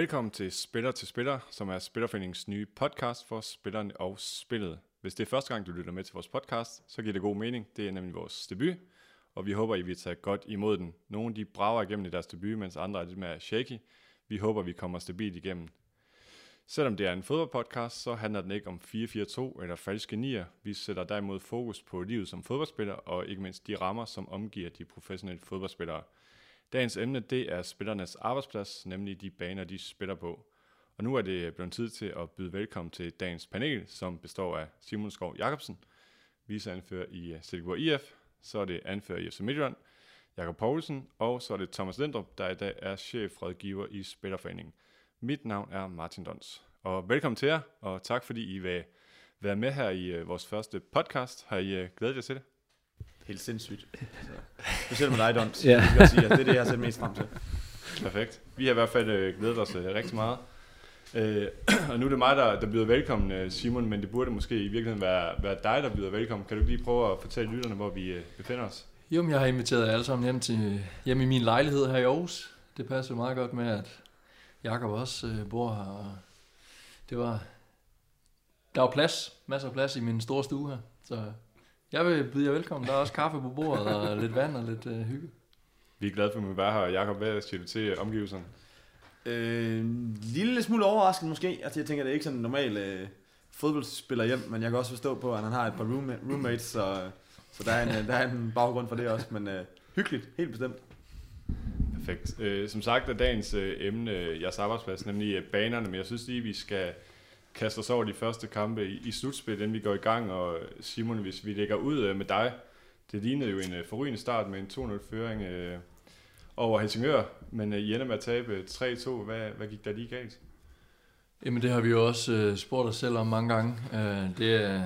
Velkommen til Spiller til Spiller, som er Spillerforeningens nye podcast for spillerne og spillet. Hvis det er første gang, du lytter med til vores podcast, så giver det god mening. Det er nemlig vores debut, og vi håber, I vil tage godt imod den. Nogle de brager igennem i deres debut, mens andre er lidt mere shaky. Vi håber, vi kommer stabilt igennem. Selvom det er en fodboldpodcast, så handler den ikke om 4-4-2 eller falske nier. Vi sætter derimod fokus på livet som fodboldspiller, og ikke mindst de rammer, som omgiver de professionelle fodboldspillere. Dagens emne, det er spillernes arbejdsplads, nemlig de baner, de spiller på. Og nu er det blevet tid til at byde velkommen til dagens panel, som består af Simon Skov Jacobsen, viceanfører i øh, Silkeborg IF, så er det anfører i FC Midtjylland, Jakob Poulsen, og så er det Thomas Lindrup, der i dag er chefrådgiver i Spillerforeningen. Mit navn er Martin Dons. Og velkommen til jer, og tak fordi I vil være med her i øh, vores første podcast. Har I øh, glædet jer til det? Helt sindssygt. Altså, specielt med dig, Dons. Ja. Ja. Sige, at det er det, jeg ser mest frem til. Perfekt. Vi har i hvert fald øh, glædet os øh, rigtig meget. Øh, og nu er det mig, der, der byder velkommen, øh, Simon, men det burde måske i virkeligheden være, være dig, der byder velkommen. Kan du lige prøve at fortælle lytterne, hvor vi øh, befinder os? Jo, men jeg har inviteret jer alle sammen hjem, til, hjem i min lejlighed her i Aarhus. Det passer jo meget godt med, at Jakob også øh, bor her. Og det var, der var plads, masser af plads i min store stue her. Så jeg vil byde jer velkommen. Der er også kaffe på bordet og lidt vand og lidt øh, hygge. Vi er glade for, at vi være her. Jakob, hvad siger du til omgivelserne? Øh, lille smule overrasket måske. Altså, jeg tænker, det er ikke sådan en normal øh, fodboldspiller hjem, men jeg kan også forstå på, at han har et par room- roommates, så, så der, er en, øh, der er en baggrund for det også. Men øh, hyggeligt, helt bestemt. Perfekt. Øh, som sagt er dagens øh, emne øh, jeres arbejdsplads, nemlig øh, banerne, men jeg synes lige, vi skal kaster os over de første kampe i, i slutspil, inden vi går i gang. Og øh, Simon, hvis vi lægger ud øh, med dig, det lignede jo en øh, forrygende start med en 2-0-føring øh, over Helsingør, men øh, I ender med at tabe øh, 3-2. Hvad, hvad gik der lige galt? Jamen det har vi jo også øh, spurgt os selv om mange gange. Øh, det, er,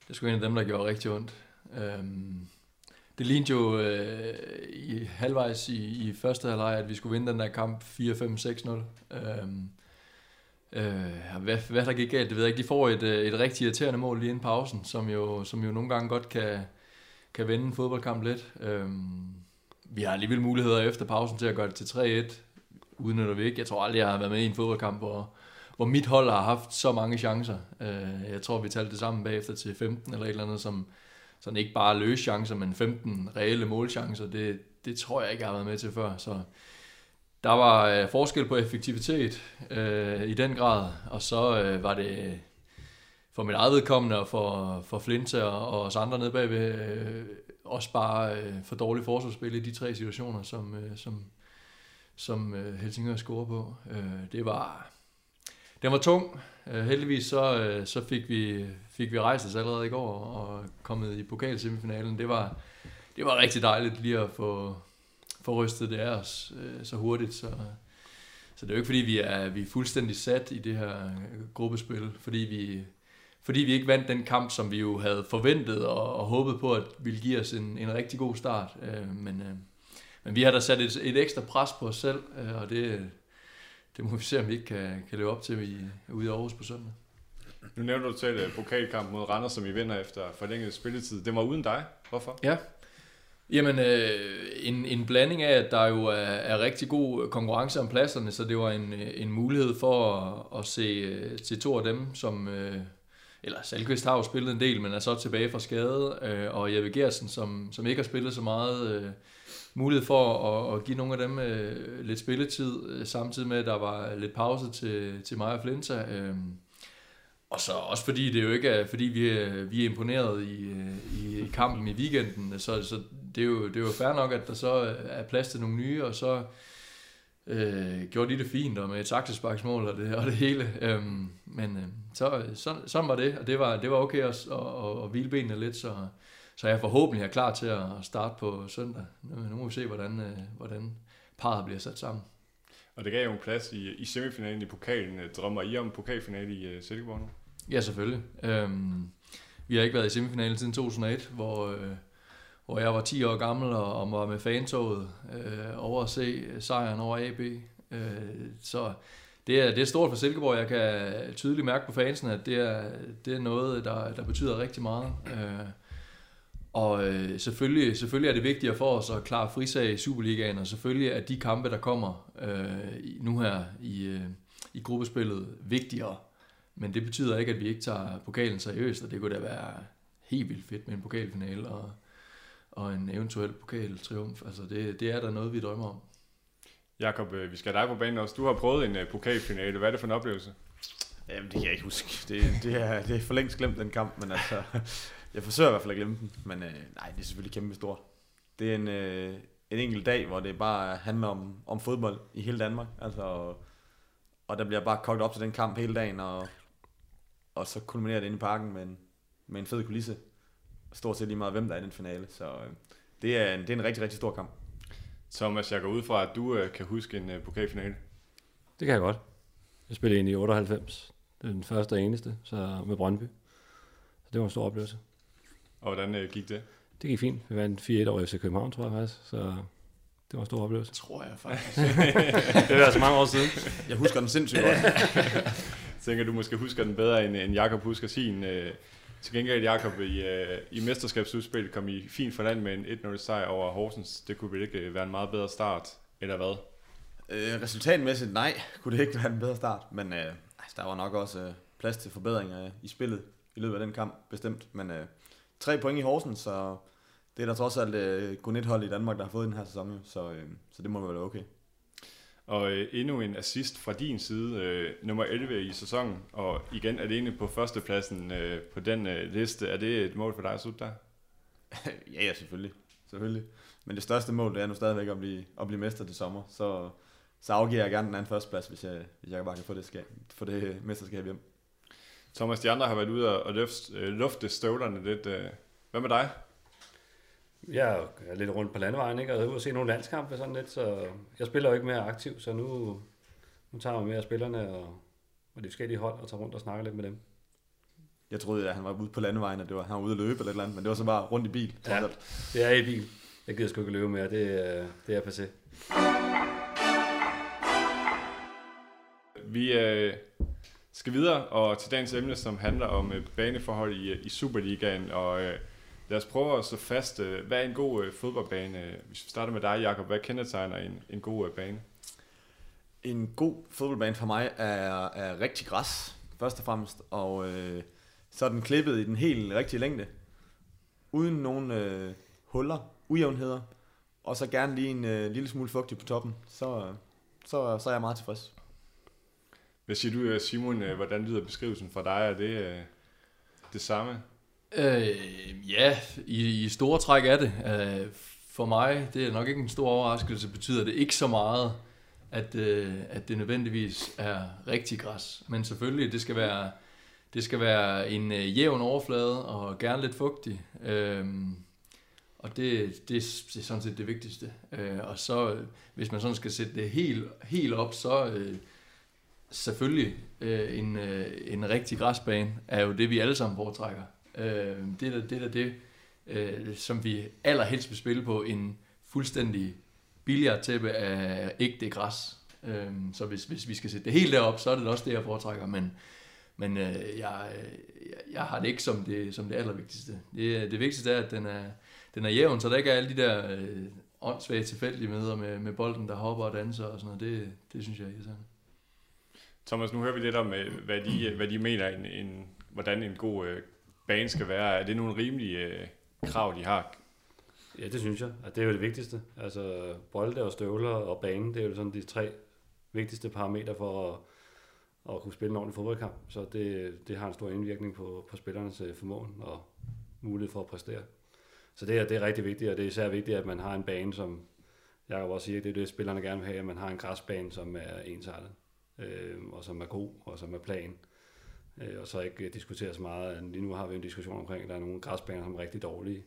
det er sgu en af dem, der gjorde rigtig ondt. Øh, det lignede jo øh, i halvvejs i, i første halvleg, at vi skulle vinde den der kamp 4-5-6-0. Øh, øh, hvad, hvad der gik galt, det ved jeg ikke. De får et, øh, et rigtig irriterende mål lige inden pausen, som jo, som jo nogle gange godt kan, kan vende en fodboldkamp lidt. Øh, vi har alligevel muligheder efter pausen til at gøre det til 3-1. Udnytter vi ikke. Jeg tror aldrig, jeg har været med i en fodboldkamp, hvor, hvor mit hold har haft så mange chancer. Øh, jeg tror, vi talte det sammen bagefter til 15 eller et eller andet, som sådan ikke bare løse chancer, men 15 reelle målchancer. Det, det tror jeg ikke, jeg har været med til før. Så der var øh, forskel på effektivitet øh, i den grad, og så øh, var det for mit eget vedkommende og for, for Flinte og, og os andre nede bagved øh, også bare øh, for dårligt forsvarsspil i de tre situationer, som, øh, som, som øh, Helsingør scorer på. Øh, det var den var tung. Øh, heldigvis så, øh, så fik, vi, fik vi rejst os allerede i går og kommet i pokalsemifinalen. Det var, det var rigtig dejligt lige at få, få rystet det af os øh, så hurtigt. Så, så det er jo ikke fordi, vi er, vi er fuldstændig sat i det her gruppespil, fordi vi, fordi vi ikke vandt den kamp, som vi jo havde forventet og, og håbet på, at ville give os en, en rigtig god start. Øh, men, øh, men vi har da sat et, et ekstra pres på os selv, øh, og det, det må vi se, om vi ikke kan, kan leve op til i, ude i Aarhus på søndag. Nu nævner du selv uh, pokalkamp mod Randers, som I vinder efter forlænget spilletid. Det var uden dig. Hvorfor? Ja. Jamen, øh, en, en blanding af, at der jo er, er rigtig god konkurrence om pladserne, så det var en, en mulighed for at, at se øh, til to af dem, som... Øh, eller Salkvist har jo spillet en del, men er så tilbage fra skade, øh, og Jeppe Gersen, som, som ikke har spillet så meget, øh, mulighed for at, at give nogle af dem øh, lidt spilletid, øh, samtidig med, at der var lidt pause til, til mig og Flinta. Øh, og så også fordi det jo ikke er, fordi vi er, vi er imponeret øh, i, i kampen i weekenden, så, så det, er jo, det er jo fair nok, at der så er plads til nogle nye, og så øh, gjorde de det fint, og med et saksesparksmål og det, og det hele. Øhm, men øh, så, så, sådan var det, og det var, det var okay at, at, at, at hvile benene lidt, så, så jeg forhåbentlig er klar til at starte på søndag. Nu, må vi se, hvordan, hvordan parret bliver sat sammen. Og det gav jo en plads i, i semifinalen i pokalen. Drømmer I om pokalfinale i uh, Silkeborg nu? Ja, selvfølgelig. Øhm, vi har ikke været i semifinalen siden 2001, hvor, øh, hvor jeg var 10 år gammel og, og var med fantoget øh, over at se sejren over AB. Øh, så det er, det er stort for Silkeborg. Jeg kan tydeligt mærke på fansen, at det er, det er noget, der, der betyder rigtig meget. Øh, Og øh, selvfølgelig, selvfølgelig er det vigtigere for os at klare frisag i Superligaen, og selvfølgelig er de kampe, der kommer øh, nu her i, øh, i gruppespillet, vigtigere. Men det betyder ikke, at vi ikke tager pokalen seriøst, og det kunne da være helt vildt fedt med en pokalfinale og, og en eventuel pokaltriumf. Altså det, det er da noget, vi drømmer om. Jakob, øh, vi skal have dig på banen også. Du har prøvet en øh, pokalfinale. Hvad er det for en oplevelse? Jamen, det kan jeg ikke huske. Det, det, er, det er for længst glemt, den kamp, men altså, jeg forsøger i hvert fald at glemme den. Men øh, nej, det er selvfølgelig kæmpe stort. Det er en, øh, en enkelt dag, hvor det bare handler om, om fodbold i hele Danmark. Altså, og, og der bliver bare kogt op til den kamp hele dagen, og, og så kulminerer det inde i parken med en, med en fed kulisse. Stort set lige meget, hvem der er i den finale. Så øh, det, er en, det er en rigtig, rigtig stor kamp. Thomas, jeg går ud fra, at du øh, kan huske en øh, pokalfinale. Det kan jeg godt. Jeg spillede ind i 98. Det er den første og eneste, så med Brøndby. Så det var en stor oplevelse. Og hvordan øh, gik det? Det gik fint. Vi vandt 4-1 over FC København, tror jeg faktisk. Så det var en stor oplevelse. Tror jeg faktisk. det er altså mange år siden. Jeg husker den sindssygt godt. Tænker, du måske husker den bedre, end, end Jakob husker sin. Øh, til gengæld, Jakob, i, øh, i mesterskabsudspillet kom I fint forland med en 1-0 sejr over Horsens. Det kunne vel ikke øh, være en meget bedre start, eller hvad? Øh, resultatmæssigt, nej, kunne det ikke være en bedre start. Men øh, der var nok også øh, plads til forbedringer øh, i spillet i løbet af den kamp, bestemt. Men øh, tre point i Horsens, så det er der trods alt øh, kun hold i Danmark, der har fået den her sæson. Så, øh, så det må være okay. Og øh, endnu en assist fra din side, øh, nummer 11 i sæsonen, og igen alene på førstepladsen øh, på den øh, liste. Er det et mål for dig at slutte der? ja, ja, selvfølgelig. selvfølgelig. Men det største mål, det er nu stadigvæk at blive, at blive mester til sommer. Så, så afgiver jeg gerne den anden førsteplads, hvis jeg, hvis jeg bare kan få det, skab, få det mesterskab hjem. Thomas, de andre har været ude og lufte, øh, lufte støvlerne lidt. Øh. Hvad med dig? Jeg er lidt rundt på landevejen, ikke? og jeg er ude at se nogle landskampe sådan lidt, så jeg spiller jo ikke mere aktivt, så nu, nu tager jeg mere spillerne og, og de forskellige hold og tager rundt og snakker lidt med dem. Jeg troede, at han var ude på landevejen, og det var, han var ude at løbe eller et eller andet, men det var så bare rundt i bil. Ja. alt. Det er i bil. Jeg gider sgu ikke løbe mere, det, er- det er passé. Vi øh, skal videre og til dagens emne, som handler om øh, baneforhold i, i Superligaen. Og øh, lad os prøve at slå fast, øh, hvad er en god øh, fodboldbane? Hvis vi starter med dig, Jakob, hvad kendetegner en, en god øh, bane? En god fodboldbane for mig er, er rigtig græs, først og fremmest, og øh, så er den klippet i den helt rigtige længde, uden nogen øh, huller, ujævnheder, og så gerne lige en øh, lille smule fugtig på toppen, så, så, så er jeg meget tilfreds. Hvad siger du, Simon? Hvordan lyder beskrivelsen fra dig? Er det øh, det samme? Øh, ja, i, i store træk er det. Øh, for mig, det er nok ikke en stor overraskelse, betyder det ikke så meget, at, øh, at det nødvendigvis er rigtig græs. Men selvfølgelig, det skal være, det skal være en øh, jævn overflade og gerne lidt fugtig. Øh, og det, det, det er sådan set det vigtigste. Øh, og så, hvis man sådan skal sætte det helt, helt op, så øh, selvfølgelig øh, en, øh, en rigtig græsbane er jo det, vi alle sammen foretrækker. Øh, det er da det, er det øh, som vi allerhelst vil spille på en fuldstændig billiardtæppe af ægte græs. Øh, så hvis, hvis vi skal sætte det helt derop, så er det også det, jeg foretrækker. Men, men øh, jeg, jeg, har det ikke som det, som det allervigtigste. Det, det vigtigste er, at den er, den er jævn, så der ikke er alle de der øh, åndssvage tilfældige møder med, med bolden, der hopper og danser og sådan noget. Det, det synes jeg er irriterende. Thomas, nu hører vi lidt om, øh, hvad de, hvad de mener, en, en, hvordan en god øh, banen skal være. Er det nogle rimelige øh, krav, de har? Ja, det synes jeg. At det er jo det vigtigste. Altså bolde og støvler og banen, det er jo sådan de tre vigtigste parametre for at, at kunne spille en ordentlig fodboldkamp. Så det, det har en stor indvirkning på, på spillernes øh, formåen og mulighed for at præstere. Så det er, det er rigtig vigtigt, og det er især vigtigt, at man har en bane, som jeg også siger, det er det, spillerne gerne vil have, at man har en græsbane, som er ensartet, øh, og som er god, og som er plan. Øh, og så ikke diskutere så meget. Lige nu har vi en diskussion omkring, at der er nogle græsbaner, som er rigtig dårlige.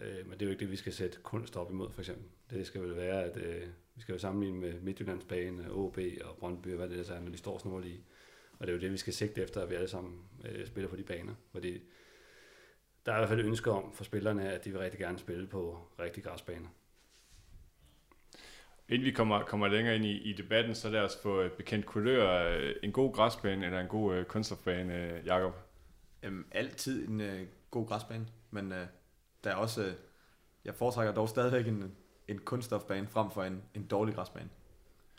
Øh, men det er jo ikke det, vi skal sætte kunst op imod, for eksempel. Det skal vel være, at øh, vi skal jo sammenligne med Midtjyllandsbanen, OB og Brøndby, og hvad det er, når de står snorlige. Og det er jo det, vi skal sigte efter, at vi alle sammen øh, spiller på de baner. Fordi der er i hvert fald et ønske om for spillerne, at de vil rigtig gerne spille på rigtige græsbaner. Inden vi kommer, kommer længere ind i, i debatten, så lad os få øh, bekendt kulør. øh, En god græsbane eller en god øh, kunststofbane, øh, Jakob? Øhm, altid en øh, god græsbane, men øh, der er også, øh, jeg foretrækker dog stadigvæk en, en kunststofbane frem for en, en dårlig græsbane.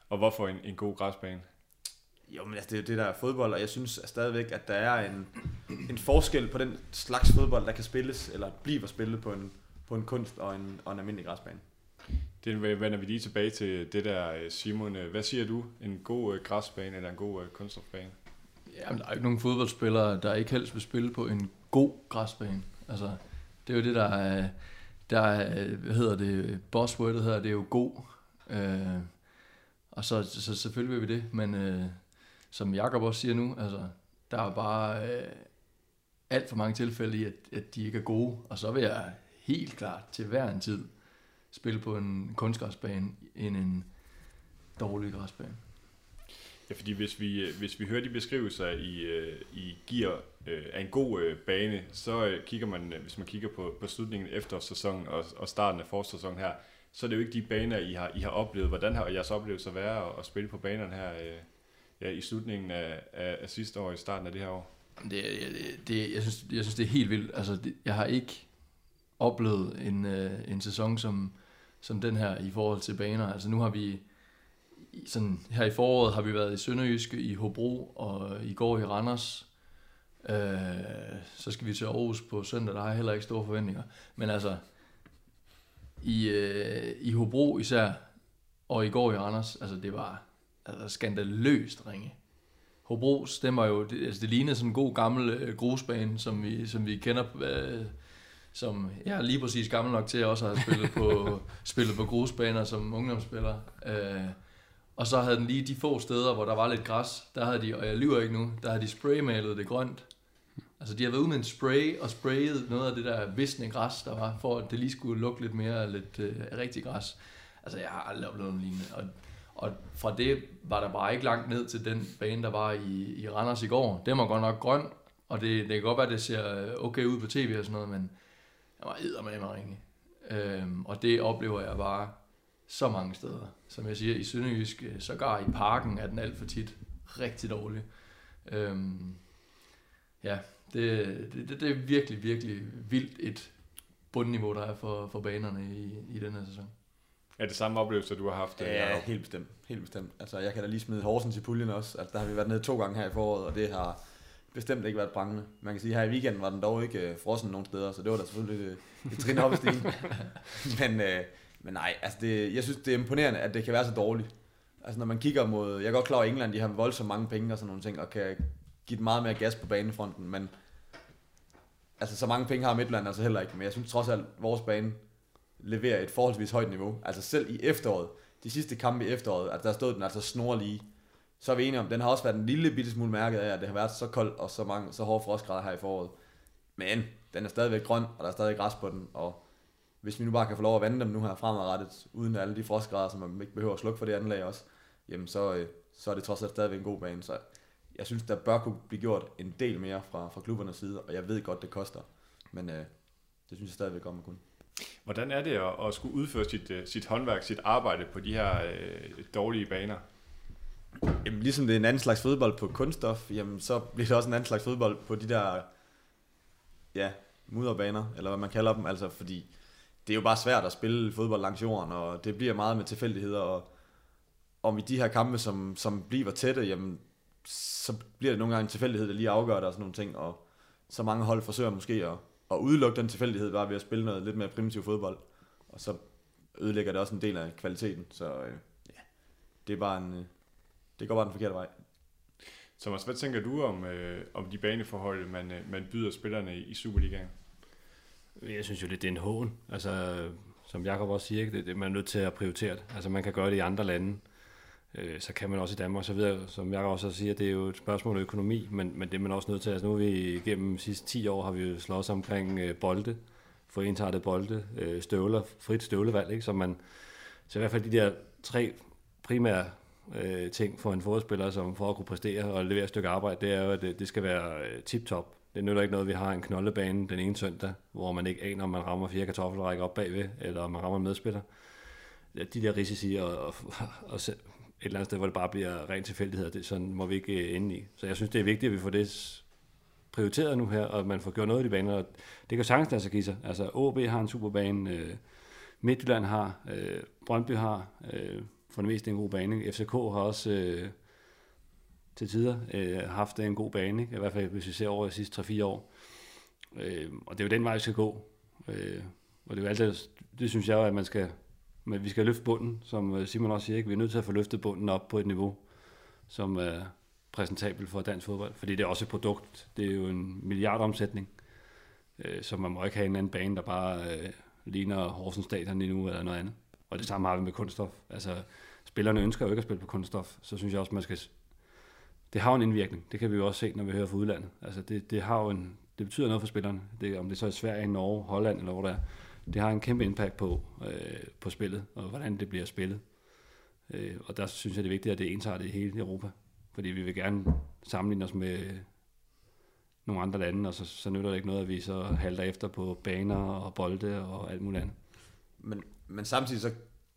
Og hvorfor en, en god græsbane? Jo, men altså, det er jo det, der er fodbold, og jeg synes stadigvæk, at der er en, en forskel på den slags fodbold, der kan spilles, eller bliver spillet på en, på en kunst og en, og en almindelig græsbane. Det vender vi lige tilbage til det der, øh, Simon. Øh, hvad siger du? En god øh, græsbane eller en god kunststofbane? Jamen, der er ikke nogen fodboldspillere, der ikke helst vil spille på en god græsbane. Altså, det er jo det, der er, der er hvad hedder det, buzzwordet hedder, det er jo god. Øh, og så, så selvfølgelig vil vi det, men øh, som Jakob også siger nu, altså, der er bare øh, alt for mange tilfælde i, at, at de ikke er gode, og så vil jeg helt klart til hver en tid spille på en kunstgræsbane end en dårlig græsbane. Ja, fordi hvis vi, øh, hvis vi hører de beskrivelser, I, øh, I giver øh, af en god bane, så kigger man, hvis man kigger på, på slutningen efter sæsonen og, og starten af forårssæsonen her, så er det jo ikke de baner, I har, I har oplevet. Hvordan har jeres oplevelse været at, at spille på banerne her ja, i slutningen af, af, af sidste år og i starten af det her år? Det, det, det, jeg, synes, jeg synes, det er helt vildt. Altså, det, jeg har ikke oplevet en, en sæson som, som den her i forhold til baner. Altså nu har vi sådan her i foråret har vi været i Sønderjyske, i Hobro og i går i Randers. Øh, så skal vi til Aarhus på søndag, der har jeg heller ikke store forventninger. Men altså, i, øh, i Hobro især, og i går i Randers, altså det var altså skandaløst ringe. Hobro stemmer jo, det, altså det ligner sådan en god gammel øh, grusbane, som vi, som vi kender, øh, som jeg er lige præcis gammel nok til at også have spillet på, spillet på grusbaner som ungdomsspiller. Øh, og så havde den lige de få steder, hvor der var lidt græs, der havde de, og jeg lyver ikke nu, der havde de spraymalet det grønt. Altså de har været ude med en spray og sprayet noget af det der visne græs, der var, for at det lige skulle lugte lidt mere lidt øh, rigtig græs. Altså jeg har aldrig oplevet noget lignende. Og, og fra det var der bare ikke langt ned til den bane, der var i, i Randers i går. Den var godt nok grøn, og det, det kan godt være, at det ser okay ud på tv og sådan noget, men jeg var eddermame ringe. Øhm, og det oplever jeg bare så mange steder. Som jeg siger, i Sønderjysk, øh, sågar i parken er den alt for tit rigtig dårlig. Øhm, ja, det, det, det er virkelig, virkelig vildt et bundniveau, der er for, for banerne i, i den her sæson. Er det samme oplevelse, du har haft? Ja, helt bestemt. Helt bestemt. Altså, jeg kan da lige smide Horsens i puljen også. Altså, der har vi været nede to gange her i foråret, og det har bestemt ikke været brændende. Man kan sige, at her i weekenden var den dog ikke uh, frossen nogen steder, så det var da selvfølgelig et, et trin op i stigen. Men uh, men nej, altså det, jeg synes, det er imponerende, at det kan være så dårligt. Altså når man kigger mod, jeg er godt klar over, at England de har voldsomt mange penge og sådan nogle ting, og kan give meget mere gas på banefronten, men altså så mange penge har Midtland altså heller ikke, men jeg synes trods alt, at vores bane leverer et forholdsvis højt niveau. Altså selv i efteråret, de sidste kampe i efteråret, at der stod den altså snorlige. Så er vi enige om, den har også været en lille bitte smule mærket af, at det har været så koldt og så, mange, så hårde frostgrader her i foråret. Men den er stadigvæk grøn, og der er stadig græs på den, og hvis vi nu bare kan få lov at vande dem nu her fremadrettet, uden alle de frostgrader, som man ikke behøver at slukke for det anlæg også, jamen så, øh, så er det trods alt stadigvæk en god bane. Så jeg synes, der bør kunne blive gjort en del mere fra, fra klubbernes side, og jeg ved godt, det koster. Men øh, det synes jeg stadigvæk godt, man kunne. Hvordan er det at, at skulle udføre sit, øh, sit håndværk, sit arbejde på de her øh, dårlige baner? Jamen, ligesom det er en anden slags fodbold på kunststof, jamen, så bliver det også en anden slags fodbold på de der ja, mudderbaner, eller hvad man kalder dem, altså fordi det er jo bare svært at spille fodbold langs jorden, og det bliver meget med tilfældigheder, og om i de her kampe, som, som bliver tætte, jamen, så bliver det nogle gange en tilfældighed, der lige afgør det og sådan nogle ting, og så mange hold forsøger måske at, at udelukke den tilfældighed bare ved at spille noget lidt mere primitiv fodbold, og så ødelægger det også en del af kvaliteten, så øh, ja, det er bare en, øh, det går bare den forkerte vej. Thomas, hvad tænker du om, øh, om de baneforhold, man, øh, man byder spillerne i, Superligaen? Jeg synes jo lidt, det er en hån. Altså, som Jakob også siger, det, det, man er nødt til at prioritere det. Altså, man kan gøre det i andre lande. Øh, så kan man også i Danmark. Så videre, som Jakob også siger, det er jo et spørgsmål af økonomi, men, men det er man også nødt til. Altså, nu er vi gennem de sidste 10 år, har vi jo slået os omkring øh, bolde, for ensartet bolde, øh, støvler, frit støvlevalg, ikke? Så man, så i hvert fald de der tre primære øh, ting for en fodspiller, som for at kunne præstere og levere et stykke arbejde, det er jo, at det, det skal være øh, tip-top det nytter ikke noget, at vi har en knoldebane den ene søndag, hvor man ikke aner, om man rammer fire kartoffelrækker op bagved, eller om man rammer en medspiller. De der risici og, og, og et eller andet sted, hvor det bare bliver ren tilfældighed, det sådan må vi ikke øh, ende i. Så jeg synes, det er vigtigt, at vi får det prioriteret nu her, og man får gjort noget i de baner, og det kan sagtens lade sig give sig. Altså, OB har en superbane, øh, Midtjylland har, øh, Brøndby har, øh, for det meste en god bane. ikke? FCK har også øh, til tider øh, haft øh, en god bane, ikke? i hvert fald hvis vi ser over de sidste 3-4 år. Øh, og det er jo den vej, vi skal gå. Øh, og det er jo altid, det synes jeg jo, at man skal, men vi skal løfte bunden, som øh, Simon også siger, ikke? vi er nødt til at få løftet bunden op på et niveau, som er præsentabelt for dansk fodbold, fordi det er også et produkt, det er jo en milliardomsætning, øh, så man må ikke have en anden bane, der bare øh, ligner Horsens Stadion lige nu, eller noget andet. Og det samme har vi med kunststof. Altså, spillerne ønsker jo ikke at spille på kunststof, så synes jeg også, man skal... Det har jo en indvirkning. Det kan vi jo også se, når vi hører fra udlandet. Altså, det, det har jo en... Det betyder noget for spillerne. Det, om det så er Sverige, Norge, Holland eller hvor det er. Det har en kæmpe impact på, øh, på spillet, og hvordan det bliver spillet. Øh, og der synes jeg, det er vigtigt, at det er ensartet i hele Europa. Fordi vi vil gerne sammenligne os med nogle andre lande, og så, så nytter det ikke noget, at vi så halter efter på baner og bolde og alt muligt andet. Men, men samtidig så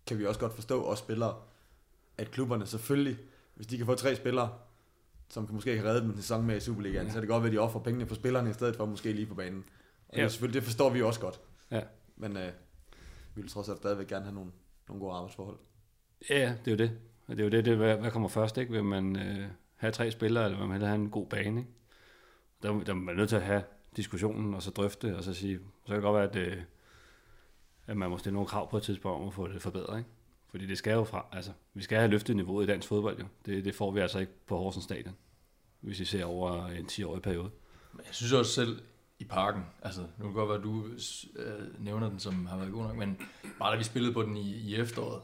kan vi også godt forstå, os spillere, at klubberne selvfølgelig, hvis de kan få tre spillere, som kan måske have reddet dem en sæson med i Superligaen, ja. så er det godt at de offrer pengene på spillerne, i stedet for måske lige på banen. Og ja. Det, selvfølgelig, det forstår vi også godt. Ja. Men øh, vi vil trods alt stadigvæk gerne have nogle, nogle gode arbejdsforhold. Ja, det er jo det. Og det er jo det, det hvad, hvad kommer først, ikke? Vil man øh, have tre spillere, eller vil man have en god bane, ikke? Der, der er man nødt til at have diskussionen, og så drøfte, og så sige, så kan det godt være, at, øh, at man må stille nogle krav på et tidspunkt om at få det forbedret, ikke? Fordi det skal jo fra, altså, vi skal have løftet niveauet i dansk fodbold, jo. Det, det får vi altså ikke på Horsens Stadion, hvis vi ser over en 10-årig periode. Jeg synes også selv i parken, altså nu kan godt være, at du øh, nævner den, som har været god nok, men bare da vi spillede på den i, i efteråret,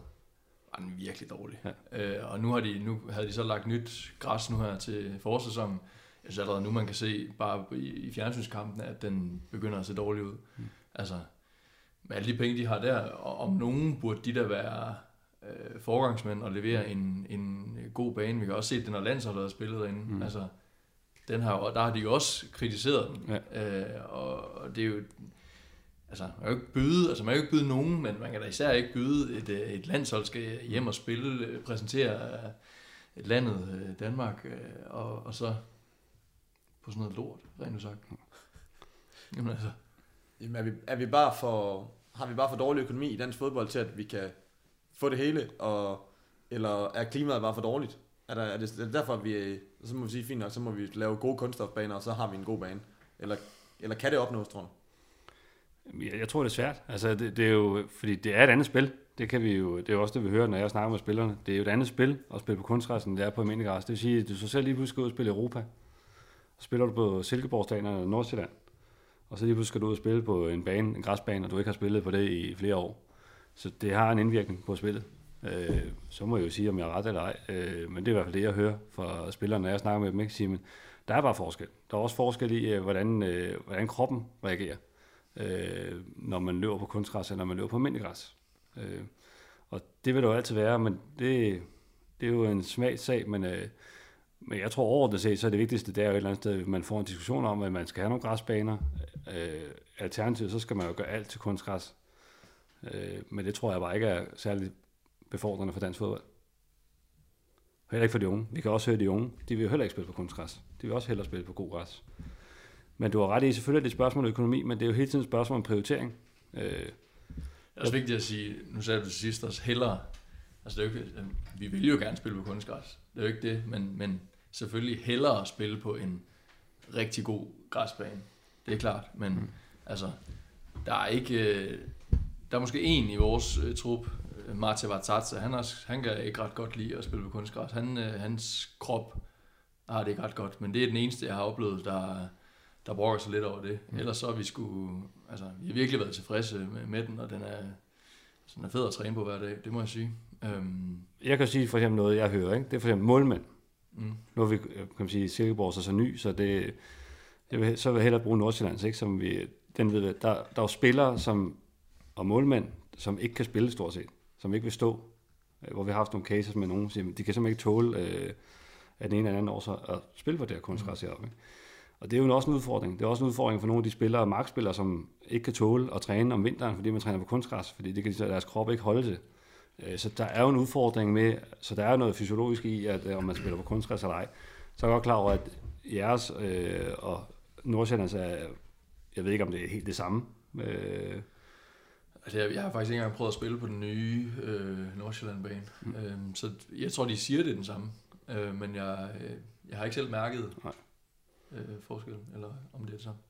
var den virkelig dårlig. Ja. Øh, og nu, har de, nu havde de så lagt nyt græs nu her til forårssæsonen. Jeg synes allerede nu, man kan se bare i, i fjernsynskampen, at den begynder at se dårlig ud. Mm. Altså, med alle de penge, de har der, og om nogen burde de der være øh, forgangsmænd og levere en, en god bane. Vi kan også se, den har landsholdet har spillet derinde. Mm. Altså, den har, jo- der har de jo også kritiseret den. Ja. Øh, og, det er jo... Altså, man kan jo ikke byde, altså man kan jo ikke byde nogen, men man kan da især ikke byde et, øh, et landshold skal hjem og spille, øh, præsentere øh, et landet Danmark, og, og så på sådan noget lort, rent udsagt. Jamen altså, Jamen, er vi, er vi bare for, har vi bare for dårlig økonomi i dansk fodbold til, at vi kan få det hele, og, eller er klimaet bare for dårligt? Er, der, er, det, er det derfor, at vi, så må vi sige, fint nok, så må vi lave gode kunststofbaner, og så har vi en god bane? Eller, eller kan det opnås, tror du? Jeg, jeg tror, det er svært. Altså, det, det, er jo, fordi det er et andet spil. Det, kan vi jo, det er jo også det, vi hører, når jeg snakker med spillerne. Det er jo et andet spil at spille på kunstgræs, end det er på almindelig græs. Det vil sige, at du så selv lige pludselig skal ud og spille Europa. Så spiller du på Silkeborg Stadion eller Nordsjælland. Og så lige pludselig skal du ud og spille på en bane, en græsbane, og du ikke har spillet på det i flere år. Så det har en indvirkning på spillet. Øh, så må jeg jo sige, om jeg er ret eller ej. Øh, men det er i hvert fald det, jeg hører fra spillerne, når jeg snakker med dem. Ikke? Sige, men der er bare forskel. Der er også forskel i, øh, hvordan, øh, hvordan kroppen reagerer, øh, når man løber på kunstgræs, eller når man løber på almindelig græs. Øh, og det vil der jo altid være, men det, det er jo en smag sag, men, øh, men jeg tror overordnet set, så er det vigtigste, det er jo et eller andet sted, at man får en diskussion om, at man skal have nogle græsbaner. Øh, alternativt, så skal man jo gøre alt til kunstgræs. Øh, men det tror jeg bare ikke er særlig befordrende for dansk fodbold. Heller ikke for de unge. Vi kan også høre de unge. De vil jo heller ikke spille på kunstgræs. De vil også hellere spille på god græs. Men du har ret i, selvfølgelig er det et spørgsmål om økonomi, men det er jo hele tiden et spørgsmål om prioritering. Øh, Det er også vigtigt at sige, nu sagde du til sidst også, hellere, altså det er jo ikke, vi vil jo gerne spille på kunstgræs, det er jo ikke det, men, men selvfølgelig hellere spille på en rigtig god græsbane, det er klart, men mm. altså, der er ikke, øh, der er måske en i vores øh, trup, øh, Marta Vartatsa, han, er, han kan ikke ret godt lide at spille på kunstgræs, han, øh, hans krop har det ikke ret godt, men det er den eneste, jeg har oplevet, der, der brokker sig lidt over det. Mm. Ellers så har vi sgu, altså, vi har virkelig været tilfredse med, med den, og den er, så den er fed at træne på hver dag, det må jeg sige. Øhm, jeg kan sige for eksempel noget, jeg hører. Ikke? Det er for eksempel målmænd mm. Nu er vi, øh, kan man sige, Silkeborg så så ny, så det, det vil, så vil jeg hellere bruge Nordsjællands, ikke? Som vi, den ved, der, der er jo spillere som, og målmænd, som ikke kan spille stort set, som ikke vil stå, øh, hvor vi har haft nogle cases med nogen, siger, de kan simpelthen ikke tåle øh, af den ene eller anden årsag at spille på det her kunstgræs heroppe. Ikke? Og det er jo også en udfordring. Det er også en udfordring for nogle af de spillere, markspillere, som ikke kan tåle at træne om vinteren, fordi man træner på kunstgræs, fordi det kan de- deres krop ikke holde til. Øh, Så der er jo en udfordring med, så der er noget fysiologisk i, at øh, om man spiller på kunstgræs eller ej. Så er jeg godt klar over, at jeres øh, og Nordsjællands er, jeg ved ikke, om det er helt det samme. Øh, Altså, jeg, jeg har faktisk ikke engang prøvet at spille på den nye øh, Nordsjælland-bane. Mm. Øhm, så jeg tror, de siger, det er den samme. Øh, men jeg, øh, jeg har ikke selv mærket Nej. øh, forskellen, eller om det er det samme.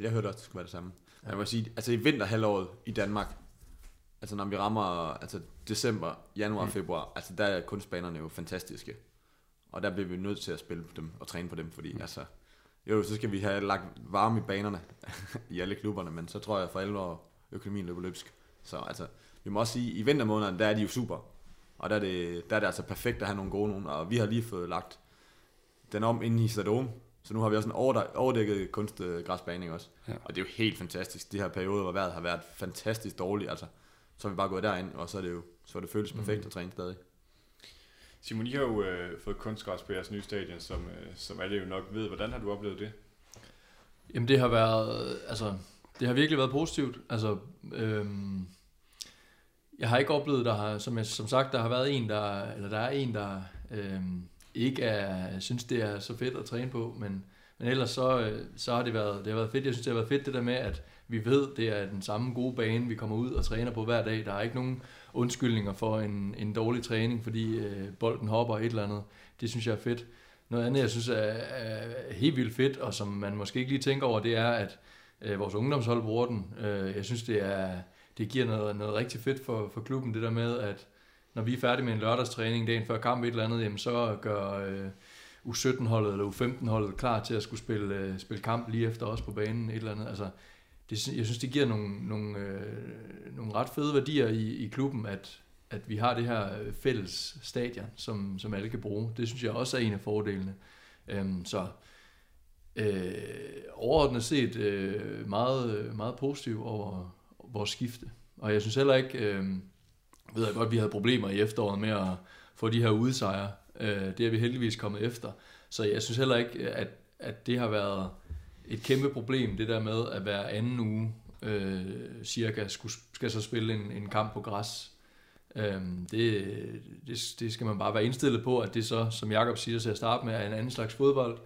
Jeg hørte også, det skulle være det samme. Ja. Jeg må sige, altså i vinterhalvåret i Danmark, altså når vi rammer altså december, januar, Mm. februar, altså der er kunstbanerne jo fantastiske. Og der bliver vi nødt til at spille på dem og træne på dem, fordi mm. altså, jo, så skal vi have lagt varme i banerne i alle klubberne, men så tror jeg for alvor økonomien løber løbsk. Så altså, vi må også sige, i vintermånederne, der er de jo super. Og der er det, der er det altså perfekt at have nogle gode nogen, og vi har lige fået lagt den om inde i Sadome, så nu har vi også en overdæ- overdækket kunstgræsbane ikke også. Ja. Og det er jo helt fantastisk. De her perioder, hvor vejret har været fantastisk dårligt, altså, så er vi bare gået derind, og så er det jo så er det føles perfekt Mhm. at træne stadig. Simon, I har jo øh, fået kunstgræs på jeres nye stadion, som, øh, som alle jo nok ved. Hvordan har du oplevet det? Jamen det har været, altså, det har virkelig været positivt. Altså, øhm, jeg har ikke oplevet, der har, som, jeg, som sagt, der har været en, der, eller der er en, der øhm, ikke er, synes, det er så fedt at træne på, men, men ellers så, øh, så har det været, det har været fedt. Jeg synes, det har været fedt det der med, at vi ved, det er den samme gode bane, vi kommer ud og træner på hver dag. Der er ikke nogen undskyldninger for en, en dårlig træning, fordi øh, bolden hopper et eller andet. Det synes jeg er fedt. Noget andet, jeg synes er, er helt vildt fedt, og som man måske ikke lige tænker over, det er, at øh, vores ungdomshold bruger den. Øh, jeg synes, det, er, det giver noget, noget rigtig fedt for, for klubben, det der med, at når vi er færdige med en lørdagstræning dagen før kamp et eller andet, jamen så gør øh, U17-holdet eller U15-holdet klar til at skulle spille, øh, spille kamp lige efter os på banen et eller andet. Altså, det, jeg synes, det giver nogle, nogle, øh, nogle ret fede værdier i, i klubben, at, at vi har det her øh, fælles stadion, som, som alle kan bruge. Det synes jeg også er en af fordelene. Øhm, så øh, overordnet set øh, meget, meget positiv over vores skifte. Og jeg synes heller ikke, øh, ved jeg godt, vi havde problemer i efteråret med at få de her udsejre. Øh, det er vi heldigvis kommet efter. Så jeg synes heller ikke, at, at det har været et kæmpe problem, det der med at hver anden uge øh, cirka skulle, skal så spille en, en kamp på græs. Øhm, det, det, det skal man bare være indstillet på, at det så, som Jakob siger til at starte med, er en anden slags fodbold.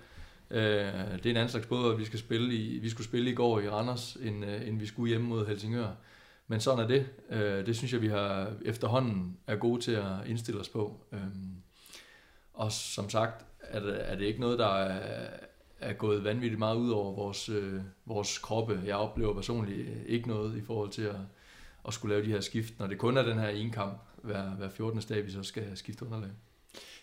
Øh, det er en anden slags fodbold, vi skal spille i, vi skulle spille i går i Randers, end, øh, end vi skulle hjemme mod Helsingør. Men sådan er det. Øh, det synes jeg, vi har efterhånden er gode til at indstille os på. Øhm, og som sagt, er det, er det ikke noget, der er, er gået vanvittigt meget ud over vores, øh, vores kroppe. Jeg oplever personligt ikke noget i forhold til at, at skulle lave de her skift, når det kun er den her ene kamp hver, hver 14. dag, vi så skal skifte underlag.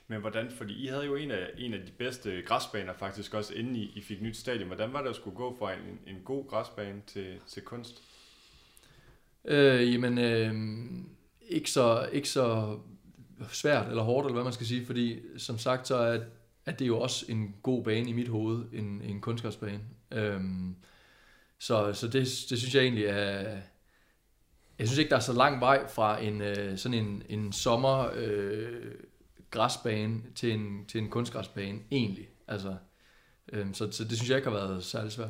Men hvordan, fordi I havde jo en af, en af de bedste græsbaner faktisk også, inden I, I fik nyt stadion. Hvordan var det at skulle gå fra en, en god græsbane til, til kunst? Øh, jamen, øh, ikke, så, ikke så svært eller hårdt, eller hvad man skal sige, fordi som sagt, så er, er det jo også en god bane i mit hoved, en, en kunstgræsbane. Øhm, så så det, det synes jeg egentlig er... Jeg synes ikke, der er så lang vej fra en øh, sådan en, en sommer øh, græsbane til en, til en kunstgræsbane, egentlig. Altså, øhm, så, så det synes jeg ikke har været særlig svært.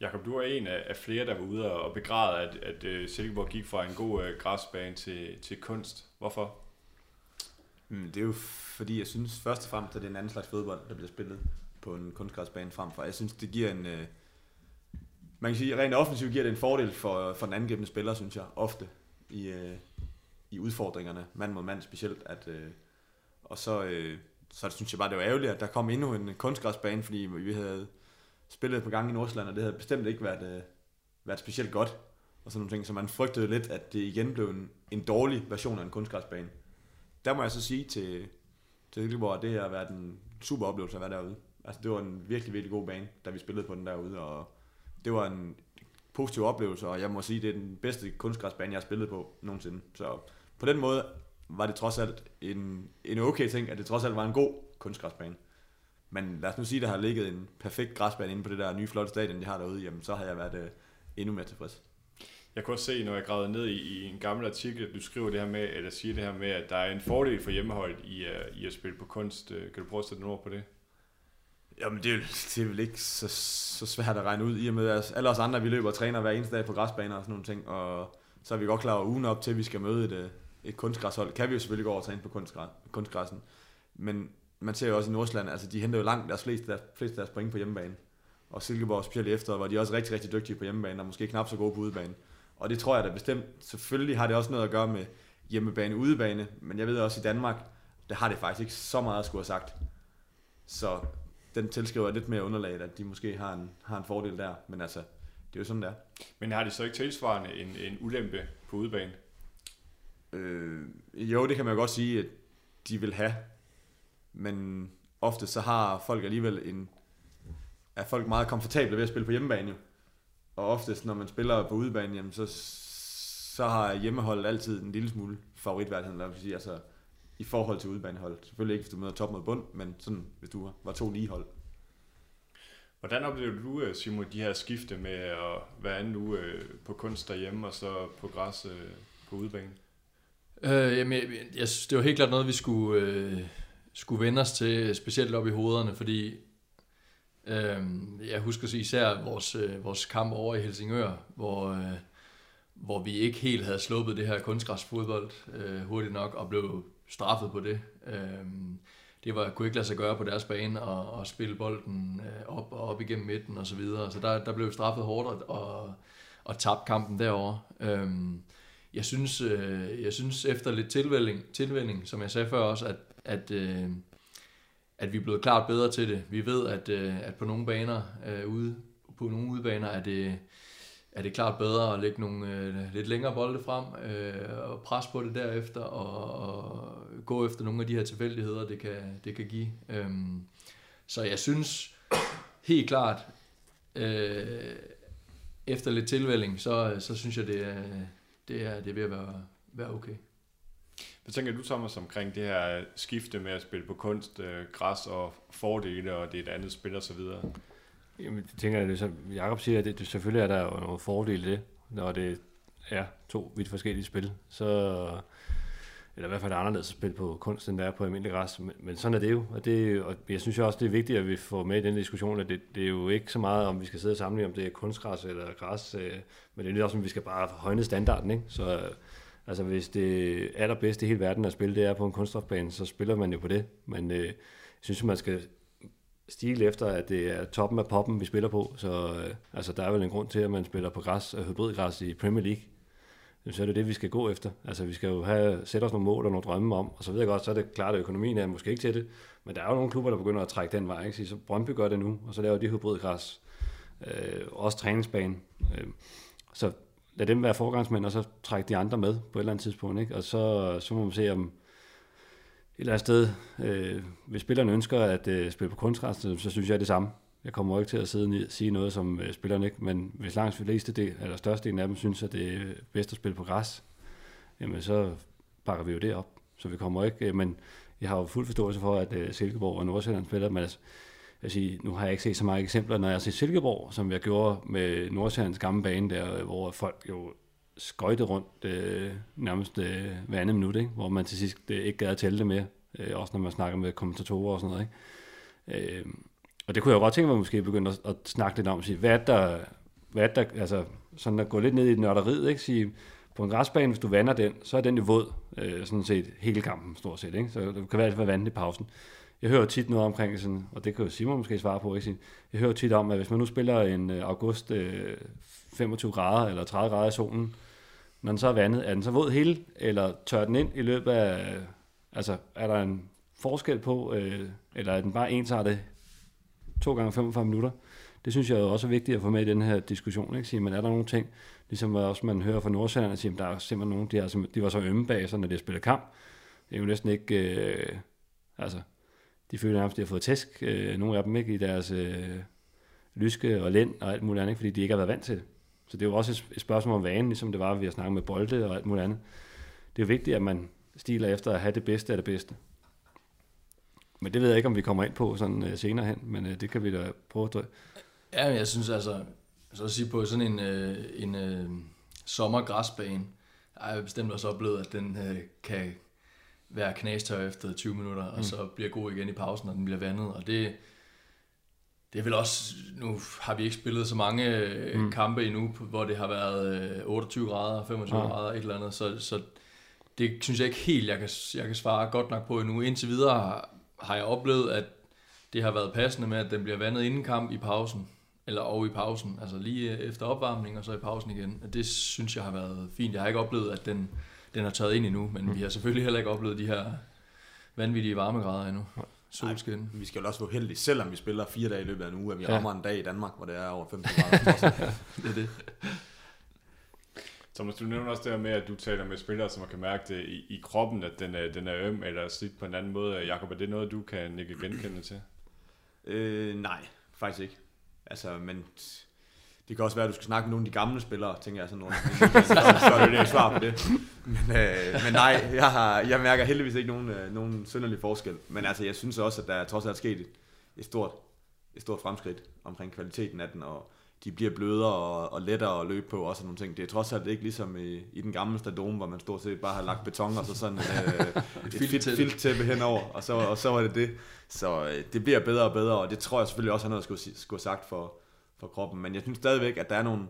Jakob, du er en af, af flere, der var ude og begræde, at, at uh, Silkeborg gik fra en god uh, græsbane til, til kunst. Hvorfor? Mm, det er jo fordi, jeg synes først og fremmest, at det er en anden slags fodbold, der bliver spillet på en kunstgræsbane frem for. Jeg synes, det giver en... Øh, man kan sige, rent offensivt giver det en fordel for, for den angribende spiller, synes jeg, ofte i, øh, i udfordringerne, mand mod mand specielt. At, øh, og så, øh, så synes jeg bare, det var ærgerligt, at der kom endnu en kunstgræsbane, fordi vi havde spillet på gang i Nordsjælland, og det havde bestemt ikke været, øh, været specielt godt. Og sådan nogle ting, så man frygtede lidt, at det igen blev en, en dårlig version af en kunstgræsbane der må jeg så sige til, til Silkeborg, at det har været en super oplevelse at være derude. Altså, det var en virkelig, virkelig god bane, da vi spillede på den derude, og det var en positiv oplevelse, og jeg må sige, det er den bedste kunstgræsbane, jeg har spillet på nogensinde. Så på den måde var det trods alt en, en okay ting, at det trods alt var en god kunstgræsbane. Men lad os nu sige, at der har ligget en perfekt græsbane inde på det der nye flotte stadion, de har derude, jamen så har jeg været øh, endnu mere tilfreds. Jeg kunne også se, når jeg gravede ned i, i en gammel artikel, at du skriver det her med, eller siger det her med, at der er en fordel for hjemmeholdet i, uh, i at spille på kunst. Uh, kan du prøve at sætte nogle ord på det? Jamen, det er, det er vel ikke så, så svært at regne ud, i og med at alle os andre, vi løber og træner hver eneste dag på græsbaner og sådan nogle ting, og så er vi godt klar over ugen op til, at vi skal møde et, øh, et kunstgræshold. Kan vi jo selvfølgelig gå over og træne på kunstgræs, kunstgræssen, men man ser jo også i Nordsjælland, altså de henter jo langt deres fleste, deres, fleste deres point på hjemmebane. og Silkeborg specielt efter, hvor de er også rigtig, rigtig dygtige på hjemmebane, og måske knap så gode på udebane. Og det tror jeg da bestemt, selvfølgelig har det også noget at gøre med hjemmebane udebane, men jeg ved også i Danmark, der har det faktisk ikke så meget at skulle have sagt. Så den tilskriver lidt mere underlag, at de måske har en, har en fordel der, men altså, det er jo sådan, der. Men har de så ikke tilsvarende en, en ulempe på udebane? Øh, jo, det kan man jo godt sige, at de vil have. Men ofte så har folk alligevel en... Er folk meget komfortable ved at spille på hjemmebane jo. Og oftest, når man spiller på udebane, jamen, så, så har hjemmeholdet altid en lille smule favoritværdighed, lad sige, altså i forhold til udebaneholdet. Selvfølgelig ikke, hvis du møder top mod bund, men sådan, hvis du var to lige hold. Hvordan oplever du, øh, Simon, de her skifte med at være anden uge øh, på kunst derhjemme, og så på græs øh, på udebane? Øh, jamen, jeg, jeg synes, det var helt klart noget, vi skulle, øh, skulle vende os til, specielt op i hovederne, fordi Øhm, jeg husker især vores, øh, vores kamp over i Helsingør, hvor, øh, hvor vi ikke helt havde sluppet det her kunstgræsfodbold øh, hurtigt nok, og blev straffet på det. Øhm, det var, kunne ikke lade sig gøre på deres bane og, og spille bolden op og op igennem midten og så videre. Så der, der blev straffet hårdt og, og, tabt kampen derovre. Øhm, jeg synes, jeg synes efter lidt tilvælding, tilvælding, som jeg sagde før også, at, at, øh, at vi er blevet klart bedre til det. Vi ved, at, øh, at på nogle baner øh, ude, på nogle udebaner er det, er det klart bedre at lægge nogle øh, lidt længere bolde frem øh, og presse på det derefter og, og gå efter nogle af de her tilfældigheder, det kan, det kan give. Øhm, så jeg synes helt klart, øh, efter lidt tilvælling, så, så synes jeg, det er, det er, det er ved at være, være okay. Hvad tænker du, Thomas, omkring det her skifte med at spille på kunst, øh, græs og fordele, og det er et andet spil og så videre? Jamen, det tænker jeg, som Jacob siger, det, det, selvfølgelig er der jo nogle fordele i det, når det er to vidt forskellige spil. Så, eller i hvert fald anderledes at spille på kunst, end der er på almindelig græs. Men, men sådan er det jo. Og, det, og jeg synes jo også, det er vigtigt, at vi får med i den diskussion, at det, det er jo ikke så meget, om vi skal sidde og sammenligne, om det er kunstgræs eller græs, øh, men det er lidt også, om vi skal bare højne standarden. Ikke? Så altså, hvis det allerbedste i hele verden at spille, det er på en kunststofbane, så spiller man jo på det. Men øh, jeg synes, man skal stil efter, at det er toppen af poppen, vi spiller på. Så øh, altså, der er vel en grund til, at man spiller på græs og hybridgræs i Premier League. Så er det det, vi skal gå efter. Altså, vi skal jo have, sætte os nogle mål og nogle drømme om, og så ved jeg godt, så er det klart, at økonomien er måske ikke til det, men der er jo nogle klubber, der begynder at trække den vej. Ikke? Så Brøndby gør det nu, og så laver de hybridgræs. Øh, også træningsbane. Øh, så lad dem være forgangsmænd, og så trække de andre med på et eller andet tidspunkt. Ikke? Og så, så må man se, om, et eller andet sted, øh, hvis spillerne ønsker at øh, spille på kunstgræs, så synes jeg det samme. Jeg kommer ikke til at sidde og sige noget, som øh, spillerne ikke, men hvis langt fleste del, eller størstedelen af dem synes, at det er bedst at spille på græs, jamen så pakker vi jo det op. Så vi kommer ikke, øh, men jeg har jo fuld forståelse for, at øh, Silkeborg og Nordsjælland spiller, men altså, jeg siger, nu har jeg ikke set så mange eksempler, når jeg ser Silkeborg, som jeg gjorde med Nordsjællands gamle bane der, hvor folk jo skøjte rundt øh, nærmest øh, hver anden minut, ikke? hvor man til sidst øh, ikke gad at tælle det mere, øh, også når man snakker med kommentatorer og sådan noget. Ikke? Øh, og det kunne jeg jo godt tænke mig måske begynde at, at snakke lidt om, sige, hvad der, hvad der, altså sådan at gå lidt ned i nørderiet, ikke? Sige, på en græsbane, hvis du vander den, så er den jo våd, øh, sådan set hele kampen stort set, ikke? så det kan være, at være vandet i pausen. Jeg hører tit noget omkring, sådan, og det kan jo Simon måske svare på, ikke? jeg hører tit om, at hvis man nu spiller en øh, august øh, 25 grader eller 30 grader i solen, når den så er vandet, er den så våd hele, eller tør den ind i løbet af, altså er der en forskel på, øh, eller er den bare ensartet to gange 45 minutter? Det synes jeg også er vigtigt at få med i den her diskussion, ikke? Sige, men er der nogle ting, ligesom også man hører fra Nordsjælland, at sige, der er simpelthen nogle, de, er, de var så ømme bag sig, når de spillede kamp. Det er jo næsten ikke, øh, altså, de føler nærmest, at de har fået tæsk, øh, nogle af dem ikke, i deres øh, lyske og lænd og alt muligt andet, fordi de ikke har været vant til det. Så det er jo også et spørgsmål om vanen, ligesom det var, at vi har snakket med bolde og alt muligt andet. Det er jo vigtigt, at man stiler efter at have det bedste af det bedste. Men det ved jeg ikke, om vi kommer ind på sådan øh, senere hen, men øh, det kan vi da prøve at drø. Ja, jeg synes altså, så at sige på sådan en, øh, en øh, sommergræsbane, har jeg bestemt også oplevet, at den øh, kan være knastør efter 20 minutter, mm. og så bliver god igen i pausen, når den bliver vandet, og det, det er vel også, nu har vi ikke spillet så mange øh, mm. kampe endnu, hvor det har været 28 øh, grader, 25 ja. grader, et eller andet, så, så det synes jeg ikke helt, jeg kan, jeg kan svare godt nok på endnu. Indtil videre har, har jeg oplevet, at det har været passende med, at den bliver vandet inden kamp i pausen. eller og i pausen, altså lige efter opvarmning og så i pausen igen. Det synes jeg har været fint. Jeg har ikke oplevet, at den, den har taget ind endnu, men mm. vi har selvfølgelig heller ikke oplevet de her vanvittige varmegrader endnu. Solskin. Vi skal jo også være heldige, selvom vi spiller fire dage i løbet af en uge, at vi ja. rammer en dag i Danmark, hvor det er over 15 grader. det er det. Thomas, du nævner også det her med, at du taler med spillere, som kan mærke det i, i kroppen, at den er, den er øm eller slidt på en anden måde. Jakob, er det noget, du kan ikke genkende til? Øh, nej, faktisk ikke. Altså, men det kan også være, at du skal snakke med nogle af de gamle spillere, tænker jeg sådan nogle. så er det ikke svar på det. Men, øh, men nej, jeg, har, jeg mærker heldigvis ikke nogen, øh, nogen synderlig forskel. Men altså, jeg synes også, at der trods alt sket et, et, stort, et stort fremskridt omkring kvaliteten af den, og de bliver blødere og, og lettere at løbe på, og sådan nogle ting. Det er trods alt ikke ligesom i, i den gamle stadion, hvor man stort set bare har lagt beton og så sådan øh, et, filttæppe henover, og så, og så var det det. Så øh, det bliver bedre og bedre, og det tror jeg selvfølgelig også er noget, der skulle, skulle sagt for, for kroppen. Men jeg synes stadigvæk, at der er nogle,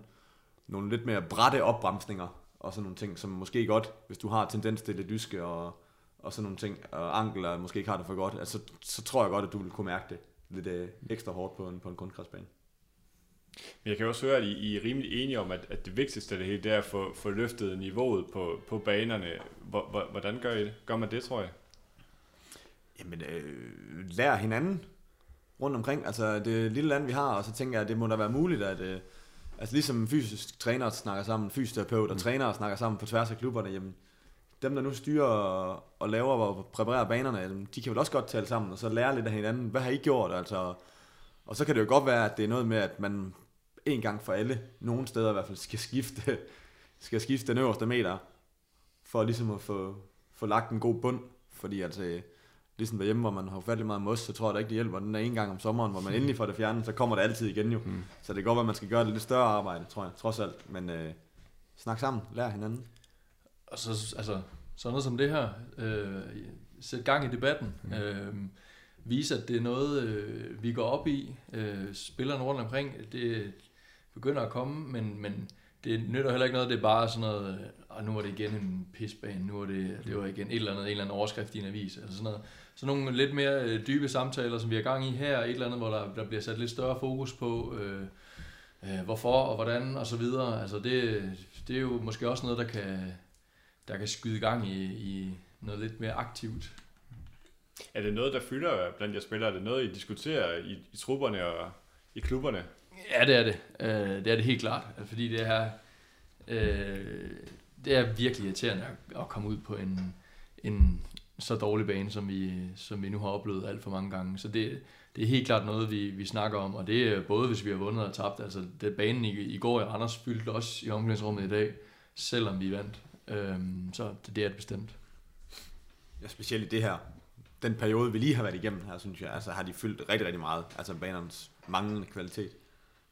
nogle lidt mere brætte opbremsninger, og sådan nogle ting, som måske godt, hvis du har tendens til lidt dyske og, og sådan nogle ting, og ankler måske ikke har det for godt, altså, så tror jeg godt, at du vil kunne mærke det lidt øh, ekstra hårdt på en, på en kunstgræsbane. Men jeg kan også høre, at I, I er rimelig enige om, at, at det vigtigste af det hele, det er at få, få løftet niveauet på, på banerne. Hvordan gør I det? Gør man det, tror jeg? Jamen, øh, lær hinanden rundt omkring. Altså, det lille land, vi har, og så tænker jeg, at det må da være muligt, at... Øh, altså, ligesom fysisk træner snakker sammen, fysioterapeut og mm. trænere snakker sammen på tværs af klubberne, jamen, dem, der nu styrer og, og laver og præparerer banerne, de kan vel også godt tale sammen, og så lære lidt af hinanden. Hvad har I gjort? Altså, og så kan det jo godt være, at det er noget med, at man en gang for alle, nogle steder i hvert fald, skal skifte, skal skifte den øverste meter, for ligesom at få, få lagt en god bund. Fordi altså, ligesom derhjemme, hvor man har ufattelig meget mos, så tror jeg da ikke, det hjælper den der en gang om sommeren, hvor man endelig får det fjernet, så kommer det altid igen jo. Mm. Så det kan godt at man skal gøre det lidt større arbejde, tror jeg, trods alt. Men øh, snak sammen, lær hinanden. Og så, altså, sådan noget som det her, øh, sæt gang i debatten. Mm. Øh, vise, at det er noget, øh, vi går op i. Øh, spillerne rundt omkring, det begynder at komme, men, men det nytter heller ikke noget, det er bare sådan noget, og nu er det igen en pisbane, nu er det, det var igen et eller andet, en eller anden overskrift i en avis, eller sådan noget. Så nogle lidt mere øh, dybe samtaler, som vi har gang i her, et eller andet, hvor der, der bliver sat lidt større fokus på, øh, øh, hvorfor og hvordan og så videre. Altså det, det er jo måske også noget, der kan, der kan skyde gang i, i noget lidt mere aktivt. Er det noget, der fylder blandt jer spillere? Er det noget, I diskuterer i, i trupperne og i klubberne? Ja, det er det. Øh, det er det helt klart. Fordi det er, øh, det er virkelig irriterende at komme ud på en, en så dårlig bane, som vi, som vi nu har oplevet alt for mange gange. Så det, det er helt klart noget, vi, vi snakker om, og det er både, hvis vi har vundet og tabt. Altså, det banen i, i går i Randers fyldte også i omklædningsrummet i dag, selvom vi vandt. Øhm, så det, det er det bestemt. Ja, specielt i det her. Den periode, vi lige har været igennem her, synes jeg, altså har de fyldt rigtig, rigtig meget. Altså banernes manglende kvalitet.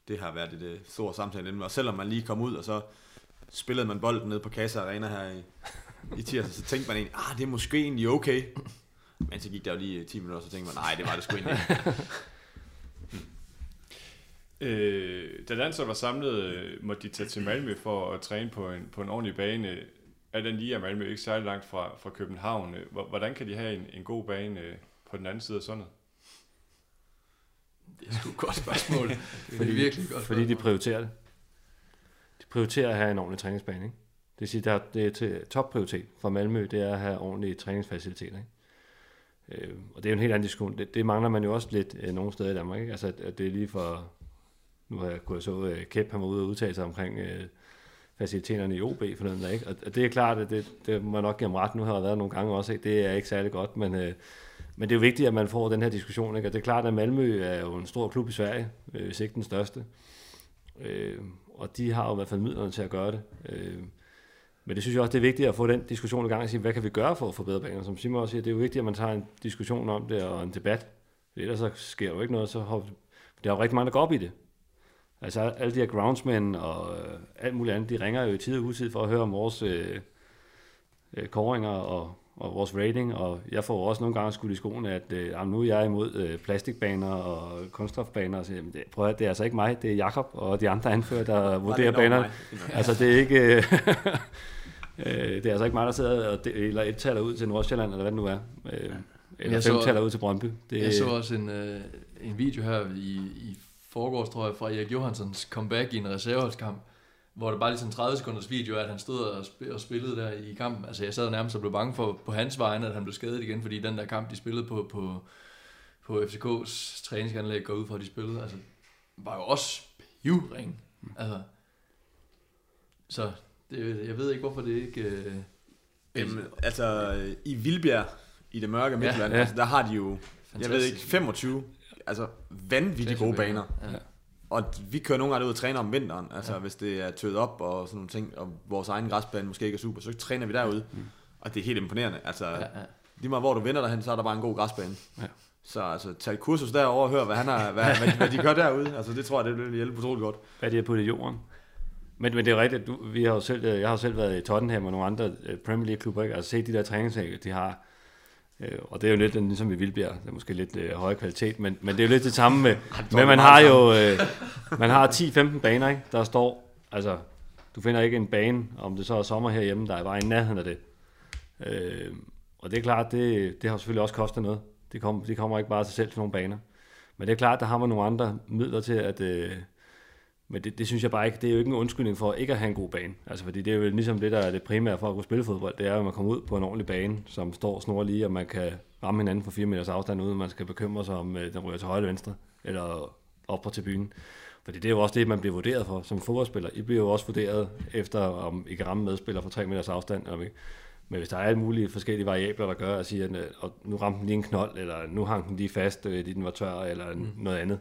Det har været et øh, uh, stort samtale Og selvom man lige kom ud, og så spillede man bolden ned på Casa Arena her i, i tirsdag, så tænkte man egentlig, ah, det er måske egentlig okay. Men så gik der jo lige 10 minutter, så tænkte man, nej, det var det sgu egentlig øh, da landsholdet var samlet, øh, måtte de tage til Malmø for at træne på en, på en ordentlig bane. Er den lige af Malmø ikke særlig langt fra, fra København? Hvordan kan de have en, en god bane øh, på den anden side af sundet? Det er sgu et godt spørgsmål. det er fordi, virkelig godt Fordi de prioriterer det prioriterer at have en ordentlig træningsbane. Ikke? Det vil sige, at det er til topprioritet for Malmø, det er at have ordentlige træningsfaciliteter. Ikke? Øh, og det er jo en helt anden diskussion. Det, det mangler man jo også lidt øh, nogle steder i Danmark. Ikke? Altså, at, at det er lige for... Nu har jeg kunnet så, øh, Kæp han var ude og udtale sig omkring øh, faciliteterne i OB for den der, ikke? Og det er klart, at det, det må nok give ham ret. Nu har jeg været nogle gange også, ikke? det er ikke særlig godt, men, øh, men det er jo vigtigt, at man får den her diskussion. Ikke? Og det er klart, at Malmø er jo en stor klub i Sverige, øh, hvis ikke den største. Øh, og de har jo i hvert fald midlerne til at gøre det. Øh, men det synes jeg også, det er vigtigt at få den diskussion i gang og sige, hvad kan vi gøre for at forbedre banerne? Som Simon også siger, det er jo vigtigt, at man tager en diskussion om det og en debat. Ellers så sker jo ikke noget, så har, der er jo rigtig mange, der går op i det. Altså alle de her groundsmen og øh, alt muligt andet, de ringer jo i tid og utid for at høre om vores øh, øh, koringer og og vores rating, og jeg får også nogle gange skudt i skoene, at øh, nu er jeg imod øh, plastikbaner og kunststofbaner, så, jamen, det, prøv at, det er altså ikke mig, det er Jakob og de andre anfører, der vurderer baner. Altså det er ikke... Øh, øh, det er altså ikke mig, der sidder og det, eller et taler ud til Nordsjælland, eller hvad det nu er. Øh, eller fem taler ud til Brøndby. Det, jeg så også en, øh, en video her i, i foregårs, tror jeg, fra Erik Johanssons comeback i en reserveholdskamp, hvor det bare lige sådan 30 sekunders video, at han stod og, sp- og spillede der i kampen. Altså jeg sad nærmest og blev bange for på hans vegne, at han blev skadet igen, fordi den der kamp, de spillede på, på, på FCK's træningsanlæg, går ud fra, at de spillede, altså var jo også pivring. Altså, så det, jeg ved ikke, hvorfor det ikke... Øh, Jamen, altså, i Vildbjerg, i det mørke Midtjylland, ja. altså, der har de jo, jeg ved fantastisk. ikke, 25 altså vanvittigt gode baner. Ja. Og vi kører nogle gange ud og træner om vinteren, altså Ja. hvis det er tøet op og sådan nogle ting, og vores egen græsbane måske ikke er super, så træner vi derude. Mm. Og det er helt imponerende. Altså, Ja, ja. lige meget hvor du vender derhen, så er der bare en god græsbane. Ja. Så altså, tag et kursus derover og hør, hvad, han har, hvad, hvad, hvad, de gør derude. Altså, det tror jeg, det vil hjælpe utroligt godt. hvad de har puttet i jorden. Men, men det er rigtigt, du, vi har jo selv, jeg har selv været i Tottenham og nogle andre øh, Premier League klubber, ikke? altså set de der træningsanlæg, de har, øh, og det er jo lidt ligesom i Vildbjerg, det er måske lidt øh, højere kvalitet, men, men det er jo lidt det samme med, men man har jo, øh, man har 10-15 baner, ikke? der står, altså, du finder ikke en bane, om det så er sommer herhjemme, der er bare i nærheden af det. Øh, og det er klart, det, det har selvfølgelig også kostet noget. Det, kom, det kommer ikke bare til selv til nogle baner. Men det er klart, der har man nogle andre midler til at, øh, men det, det synes jeg bare ikke, det er jo ikke en undskyldning for ikke at have en god bane. Altså fordi det er jo ligesom det, der er det primære for at kunne spille fodbold, det er at man kommer ud på en ordentlig bane, som står snor lige, og man kan ramme hinanden for 4 meters afstand, uden man skal bekymre sig om, øh, den ryger til højre eller venstre, eller op på tribunen. Fordi det er jo også det, man bliver vurderet for som fodboldspiller. I bliver jo også vurderet efter, om I kan ramme medspillere for 3 meters afstand, om ikke. Men hvis der er alle mulige forskellige variabler, der gør, at sige, at øh, nu ramte den lige en knold, eller nu hang den lige fast, øh, fordi den var tør, eller mm. noget andet,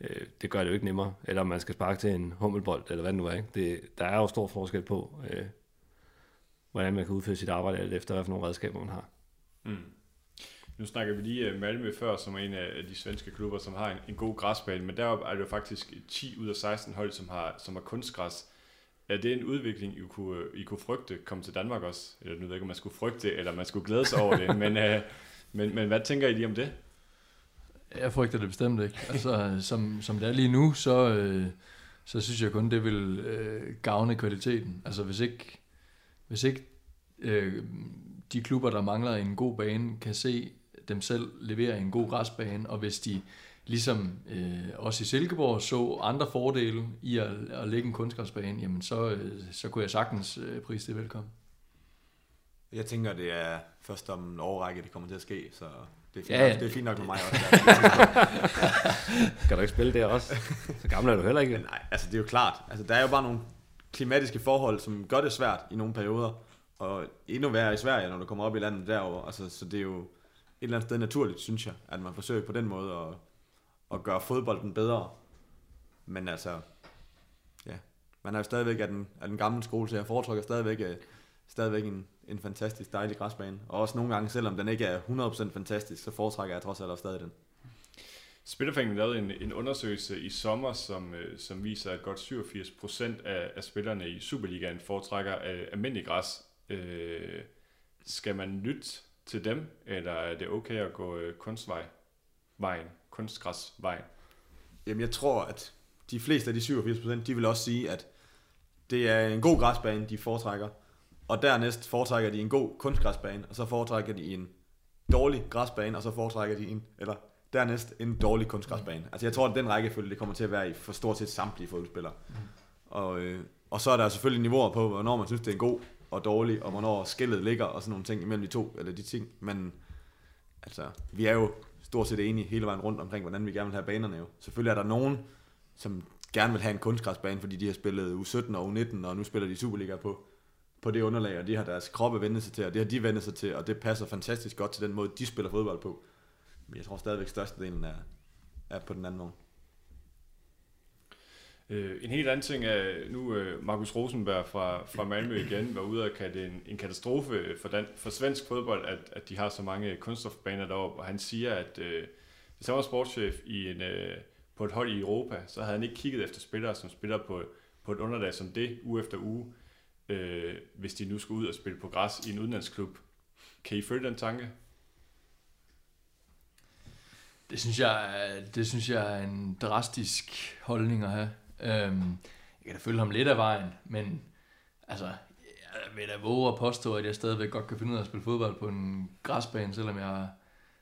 øh, det gør det jo ikke nemmere. Eller om man skal sparke til en hummelbold, eller hvad det nu er. Ikke? Det, der er jo stor forskel på, øh, hvordan man kan udføre sit arbejde, alt efter for nogle redskaber man har. Mm. Nu snakker vi lige øh, Malmø før, som er en af de svenske klubber, som har en, en god græsbane, men der er det jo faktisk 10 ud af 16 hold, som har, som har kunstgræs. Er det en udvikling, I kunne, I kunne frygte komme til Danmark også? Eller nu ved jeg ikke, om man skulle frygte eller man skulle glæde sig over det, men, øh, men, men hvad tænker I lige om det? Jeg frygter det bestemt ikke. Altså, som, som det er lige nu, så, øh, så synes jeg kun, det vil øh, gavne kvaliteten. Altså, hvis ikke, hvis ikke øh, de klubber, der mangler en god bane, kan se dem selv levere en god græsbane, og hvis de ligesom øh, også i Silkeborg så andre fordele i at, at lægge en kunstgræsbane, jamen så, øh, så kunne jeg sagtens øh, prise det velkommen. Jeg tænker, det er først om en årrække, det kommer til at ske, så det er fint, Ja, ja, ja. Det er fint nok med mig også. Kan du ikke spille det også? Så gammel er du heller ikke. Nej, altså det er jo klart. Altså, der er jo bare nogle klimatiske forhold, som gør det svært i nogle perioder. Og endnu værre i Sverige, når du kommer op i landet derover. Altså, så det er jo et eller andet sted naturligt, synes jeg, at man forsøger på den måde at, at gøre fodbolden bedre. Men altså, ja, man er jo stadigvæk af den, af den gamle skole, så jeg foretrækker stadigvæk, øh, stadigvæk en, en fantastisk dejlig græsbane. Og også nogle gange, selvom den ikke er 100% fantastisk, så foretrækker jeg trods alt også stadig den. Spillerforeningen lavede en, en undersøgelse i sommer, som, øh, som viser, at godt 87% af, af spillerne i Superligaen foretrækker øh, almindelig græs. Øh, skal man lytte til dem, eller er det okay at gå øh, kunstvej, vejen, kunstgræsvejen? Jamen, jeg tror, at de fleste af de 87%, de vil også sige, at det er en god græsbane, de foretrækker. Og dernæst foretrækker de en god kunstgræsbane, og så foretrækker de en dårlig græsbane, og så foretrækker de en, eller dernæst en dårlig kunstgræsbane. Altså jeg tror, at den rækkefølge, det kommer til at være i for stort set samtlige fodboldspillere. Mm. Og, øh, og så er der selvfølgelig niveauer på, hvornår man synes, det er en god og dårlig, og hvornår skillet ligger, og sådan nogle ting imellem de to, eller de ting. Men altså, vi er jo stort set enige hele vejen rundt omkring, hvordan vi gerne vil have banerne jo. Selvfølgelig er der nogen, som gerne vil have en kunstgræsbane, fordi de har spillet U17 og U19, og nu spiller de Superliga på, på det underlag, og de har deres kroppe vendt sig til, og det har de vendt sig til, og det passer fantastisk godt til den måde, de spiller fodbold på. Men jeg tror stadigvæk, størstedelen er, er på den anden måde. Øh, en helt anden ting er, nu øh, Markus Rosenberg fra, fra Malmø igen var ude og kalde en, en katastrofe for, dan, for svensk fodbold, at, at de har så mange kunststofbaner deroppe, og han siger, at øh, hvis han var sportschef i en, øh, på et hold i Europa, så havde han ikke kigget efter spillere, som spiller på, på et underlag som det, uge efter uge, øh, hvis de nu skulle ud og spille på græs i en udenlandsklub. Kan I følge den tanke? Det synes jeg, det synes jeg er en drastisk holdning at have. Øhm, jeg kan da følge ham lidt af vejen, men altså, jeg vil da våge at påstå, at jeg stadigvæk godt kan finde ud af at spille fodbold på en græsbane, selvom jeg,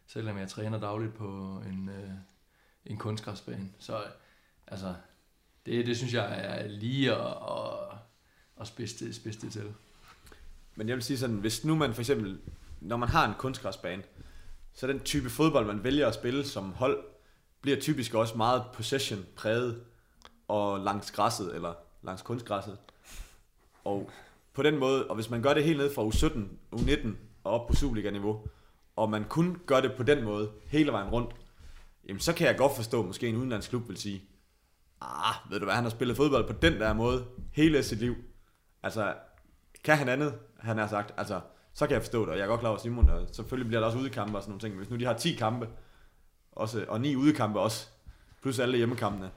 selvom jeg træner dagligt på en, øh, en kunstgræsbane. Så altså, det, det synes jeg er lige at, at, og spidse, det, spidse det til. Men jeg vil sige sådan, hvis nu man for eksempel, når man har en kunstgræsbane, så den type fodbold, man vælger at spille som hold, bliver typisk også meget possession præget og langs græsset, eller langs kunstgræsset. Og på den måde, og hvis man gør det helt ned fra U17, U19 og op på Superliga-niveau, og man kun gør det på den måde, hele vejen rundt, jamen så kan jeg godt forstå, at måske en udenlandsklub vil sige, ah, ved du hvad, han har spillet fodbold på den der måde hele sit liv. Altså, kan han andet, han har sagt, altså, så kan jeg forstå det, og jeg er godt klar over Simon, og selvfølgelig bliver der også udekampe og sådan nogle ting. Hvis nu de har 10 kampe, også, og 9 udekampe også, plus alle hjemmekampene,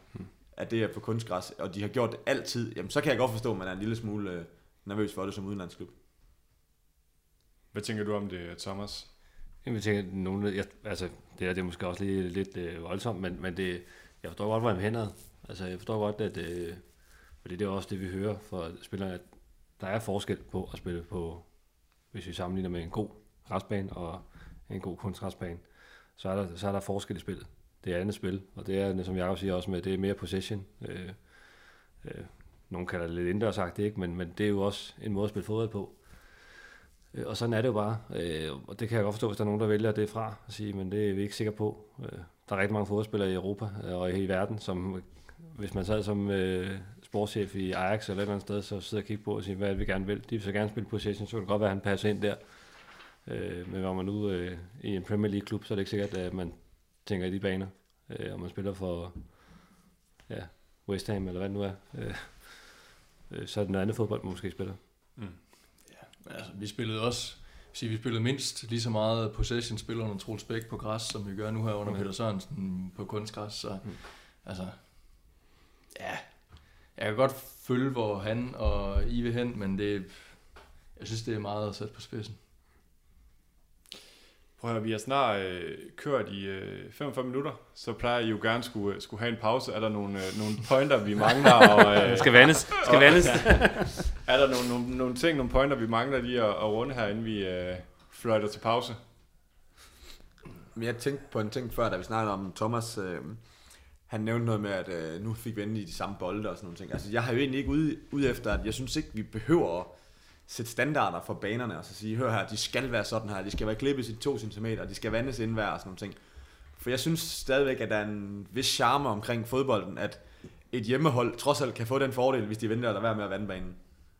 at det er på kunstgræs, og de har gjort det altid, jamen så kan jeg godt forstå, at man er en lille smule øh, nervøs for det som udenlandsklub. Hvad tænker du om det, Thomas? Jamen, jeg tænker, nogle, jeg, altså, det er, det er måske også lige lidt øh, voldsomt, men, men det, jeg forstår godt, hvor han hænder. Altså, jeg forstår godt, at øh, fordi det er også det, vi hører fra spillerne, at der er forskel på at spille på, hvis vi sammenligner med en god græsbane og en god kunstgræsbane, så er, der, så er der forskel i spillet. Det er andet spil, og det er, som Jacob siger også med, det er mere possession. Øh, øh, nogle kalder det lidt indendørsagt, ikke? Men, men det er jo også en måde at spille fodbold på. Øh, og sådan er det jo bare, øh, og det kan jeg godt forstå, hvis der er nogen, der vælger det fra og sige, men det er vi ikke sikre på. Øh, der er rigtig mange fodboldspillere i Europa øh, og i hele verden, som hvis man sad som øh, sportschef i Ajax eller et eller andet sted, så sidder og kigger på og siger, hvad det, vi gerne vil. De vil så gerne spille possession, så kan det godt være, at han passer ind der. Øh, men når man nu øh, i en Premier League klub, så er det ikke sikkert, at man tænker i de baner. Øh, og man spiller for ja, West Ham eller hvad det nu er. Øh, øh, så er det noget andet fodbold, man måske spiller. Altså, vi spillede også, sige, vi spillede mindst lige så meget possession spil under Troels Bæk på græs, som vi gør nu her under Okay. Peter Sørensen på kunstgræs. Så, Mm. altså, ja, jeg kan godt følge, hvor han og I vil hen, men det, jeg synes, det er meget sat på spidsen. Prøv at høre, vi har snart øh, kørt i øh, 45 minutter, så plejer I jo gerne skulle, øh, skulle have en pause. Er der nogle, øh, nogle pointer, vi mangler? Og, øh, Det skal vandes. Skal vandes. er der nogle, nogle, nogle ting, nogle pointer, vi mangler lige at, at runde her, inden vi øh, fløjter til pause? Jeg tænkte på en ting før, da vi snakkede om Thomas, øh, han nævnte noget med, at øh, nu fik vi endelig de samme bolde og sådan nogle ting. Altså jeg har jo egentlig ikke ude, ude efter, at jeg synes ikke, vi behøver at sætte standarder for banerne, og så sige, hør her, de skal være sådan her, de skal være klippet i 2 cm, de skal vandes indvær og sådan nogle ting. For jeg synes stadigvæk, at der er en vis charme omkring fodbolden, at et hjemmehold trods alt kan få den fordel, hvis de venter at være med at vande banen.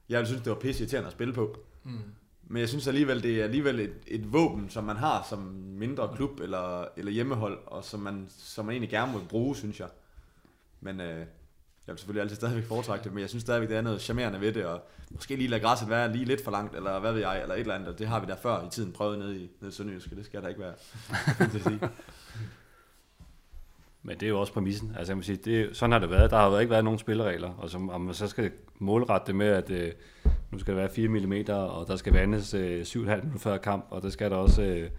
Jeg ville synes, det var pisse irriterende at spille på. Mm. Men jeg synes alligevel, det er alligevel et, et våben, som man har som mindre klub eller, eller hjemmehold, og som man, som man egentlig gerne må bruge, synes jeg. Men øh, jeg vil selvfølgelig altid stadigvæk foretrække det, men jeg synes stadigvæk, det er noget charmerende ved det, og måske lige lade græsset være lige lidt for langt, eller hvad ved jeg, eller et eller andet, og det har vi der før i tiden prøvet nede i, nede i Sønderjysk, det skal der ikke være. fint sige. Men det er jo også præmissen. Altså jeg må sige, det, sådan har det været. Der har jo ikke været nogen spilleregler, og som, om man så skal målrette det med, at øh, nu skal det være 4 mm, og der skal vandes øh, 7,5 minutter før kamp, og der skal der også øh,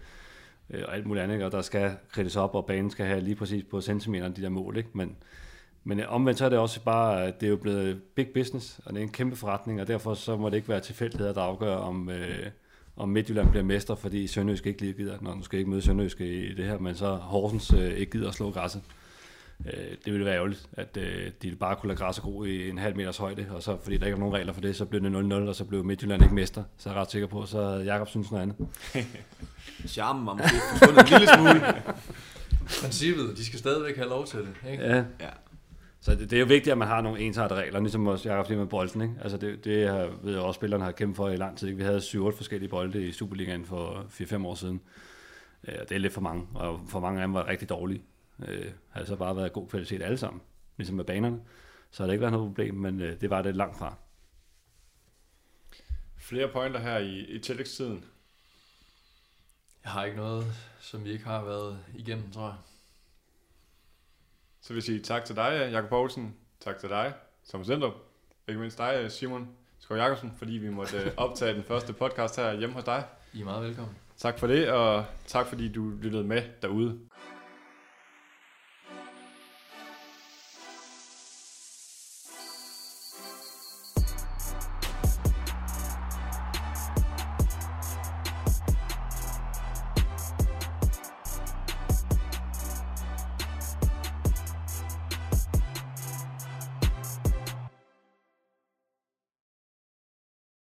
øh, og alt muligt andet, og der skal kridtes op, og banen skal have lige præcis på centimeter de der mål. Ikke? Men, men øh, omvendt så er det også bare, at det er jo blevet big business, og det er en kæmpe forretning, og derfor så må det ikke være tilfældigheder, der afgør, om, øh, om Midtjylland bliver mester, fordi Sønderjysk ikke lige gider, når nu skal ikke møde Sønderjysk i det her, men så Horsens øh, ikke gider at slå græsset. Øh, det ville være ærgerligt, at øh, de bare kunne lade græsset gro i en halv meters højde, og så fordi der ikke er nogen regler for det, så blev det 0-0, og så blev Midtjylland ikke mester. Så er jeg ret sikker på, så havde Jakob synes noget andet. Charmen var måske forsvundet en lille smule. Princippet, de skal stadigvæk have lov til det, ikke? Ja. Ja. Så det, det, er jo vigtigt, at man har nogle ensartede regler, ligesom også Jakob siger med bolden. Ikke? Altså det, det har, ved jeg også, spillerne har kæmpet for i lang tid. Ikke? Vi havde 7-8 forskellige bolde i Superligaen for 4-5 år siden. Øh, og det er lidt for mange, og for mange af dem var rigtig dårlige. Øh, havde så bare været god kvalitet alle sammen, ligesom med banerne. Så har det ikke været noget problem, men øh, det var det langt fra. Flere pointer her i, i tillægstiden. Jeg har ikke noget, som vi ikke har været igennem, tror jeg. Så vil jeg sige tak til dig, Jakob Poulsen. Tak til dig, Thomas Endrup. Ikke mindst dig, Simon Skov Jakobsen, fordi vi måtte øh, optage den første podcast her hjemme hos dig. I er meget velkommen. Tak for det, og tak fordi du lyttede med derude.